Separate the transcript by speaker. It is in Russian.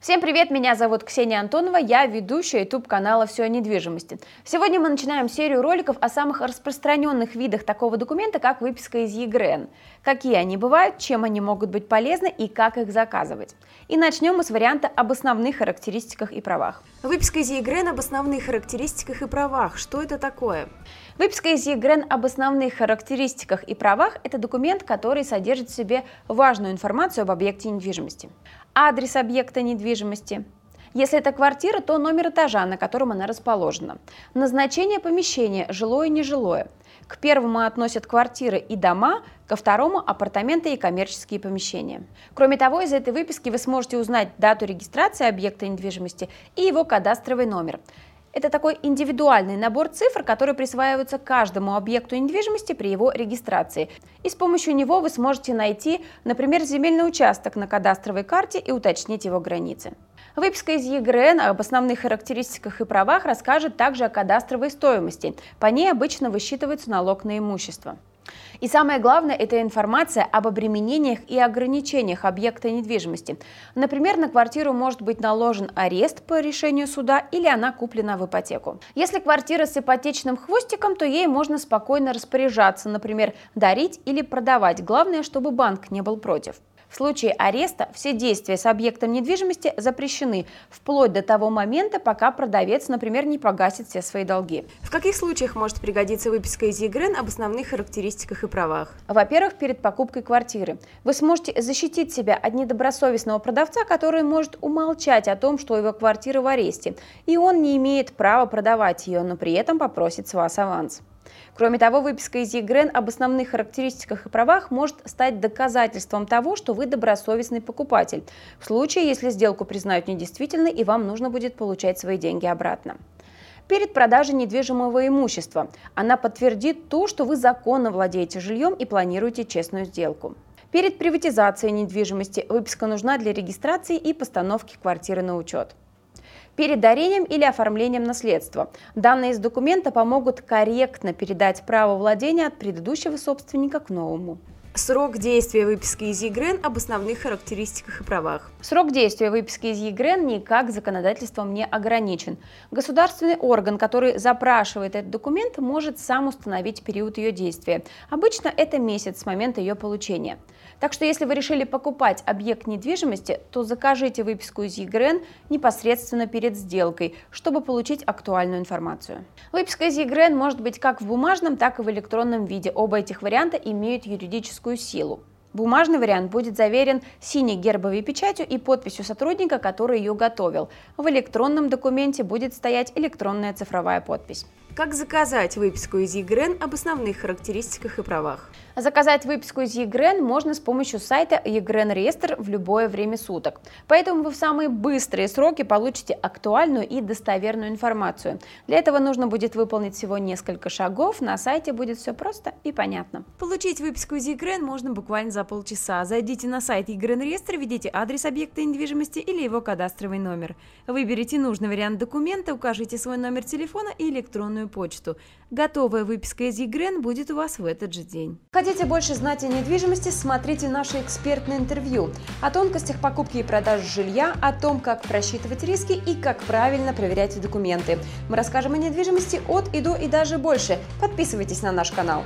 Speaker 1: Всем привет, меня зовут Ксения Антонова, я ведущая YouTube канала «Все о недвижимости». Сегодня мы начинаем серию роликов о самых распространенных видах такого документа, как выписка из ЕГРН. Какие они бывают, чем они могут быть полезны и как их заказывать. И начнем мы с варианта об основных характеристиках и правах.
Speaker 2: Выписка из ЕГРН об основных характеристиках и правах. Что это такое?
Speaker 1: Выписка из ЕГРН об основных характеристиках и правах – это документ, который содержит в себе важную информацию об объекте недвижимости адрес объекта недвижимости. Если это квартира, то номер этажа, на котором она расположена. Назначение помещения – жилое и нежилое. К первому относят квартиры и дома, ко второму – апартаменты и коммерческие помещения. Кроме того, из этой выписки вы сможете узнать дату регистрации объекта недвижимости и его кадастровый номер. Это такой индивидуальный набор цифр, которые присваиваются каждому объекту недвижимости при его регистрации. И с помощью него вы сможете найти, например, земельный участок на кадастровой карте и уточнить его границы. Выписка из ЕГРН об основных характеристиках и правах расскажет также о кадастровой стоимости. По ней обычно высчитывается налог на имущество. И самое главное – это информация об обременениях и ограничениях объекта недвижимости. Например, на квартиру может быть наложен арест по решению суда или она куплена в ипотеку. Если квартира с ипотечным хвостиком, то ей можно спокойно распоряжаться, например, дарить или продавать. Главное, чтобы банк не был против. В случае ареста все действия с объектом недвижимости запрещены, вплоть до того момента, пока продавец, например, не погасит все свои долги.
Speaker 2: В каких случаях может пригодиться выписка из ЕГРН об основных характеристиках и правах?
Speaker 1: Во-первых, перед покупкой квартиры. Вы сможете защитить себя от недобросовестного продавца, который может умолчать о том, что его квартира в аресте, и он не имеет права продавать ее, но при этом попросит с вас аванс. Кроме того, выписка из ЕГРН об основных характеристиках и правах может стать доказательством того, что вы добросовестный покупатель, в случае, если сделку признают недействительной и вам нужно будет получать свои деньги обратно перед продажей недвижимого имущества. Она подтвердит то, что вы законно владеете жильем и планируете честную сделку. Перед приватизацией недвижимости выписка нужна для регистрации и постановки квартиры на учет перед дарением или оформлением наследства. Данные из документа помогут корректно передать право владения от предыдущего собственника к новому.
Speaker 2: Срок действия выписки из ЕГРН об основных характеристиках и правах.
Speaker 1: Срок действия выписки из ЕГРН никак законодательством не ограничен. Государственный орган, который запрашивает этот документ, может сам установить период ее действия. Обычно это месяц с момента ее получения. Так что если вы решили покупать объект недвижимости, то закажите выписку из ЕГРН непосредственно перед сделкой, чтобы получить актуальную информацию. Выписка из ЕГРН может быть как в бумажном, так и в электронном виде. Оба этих варианта имеют юридическую юридическую силу. Бумажный вариант будет заверен синей гербовой печатью и подписью сотрудника, который ее готовил. В электронном документе будет стоять электронная цифровая подпись.
Speaker 2: Как заказать выписку из ЕГРН об основных характеристиках и правах?
Speaker 1: Заказать выписку из ЕГРН можно с помощью сайта ЕГРН Реестр в любое время суток. Поэтому вы в самые быстрые сроки получите актуальную и достоверную информацию. Для этого нужно будет выполнить всего несколько шагов. На сайте будет все просто и понятно.
Speaker 2: Получить выписку из ЕГРН можно буквально за полчаса. Зайдите на сайт ЕГРН Реестр, введите адрес объекта недвижимости или его кадастровый номер. Выберите нужный вариант документа, укажите свой номер телефона и электронную почту. Готовая выписка из ЕГРН будет у вас в этот же день.
Speaker 1: Хотите больше знать о недвижимости, смотрите наши экспертные интервью о тонкостях покупки и продажи жилья, о том, как просчитывать риски и как правильно проверять документы. Мы расскажем о недвижимости от и до и даже больше. Подписывайтесь на наш канал.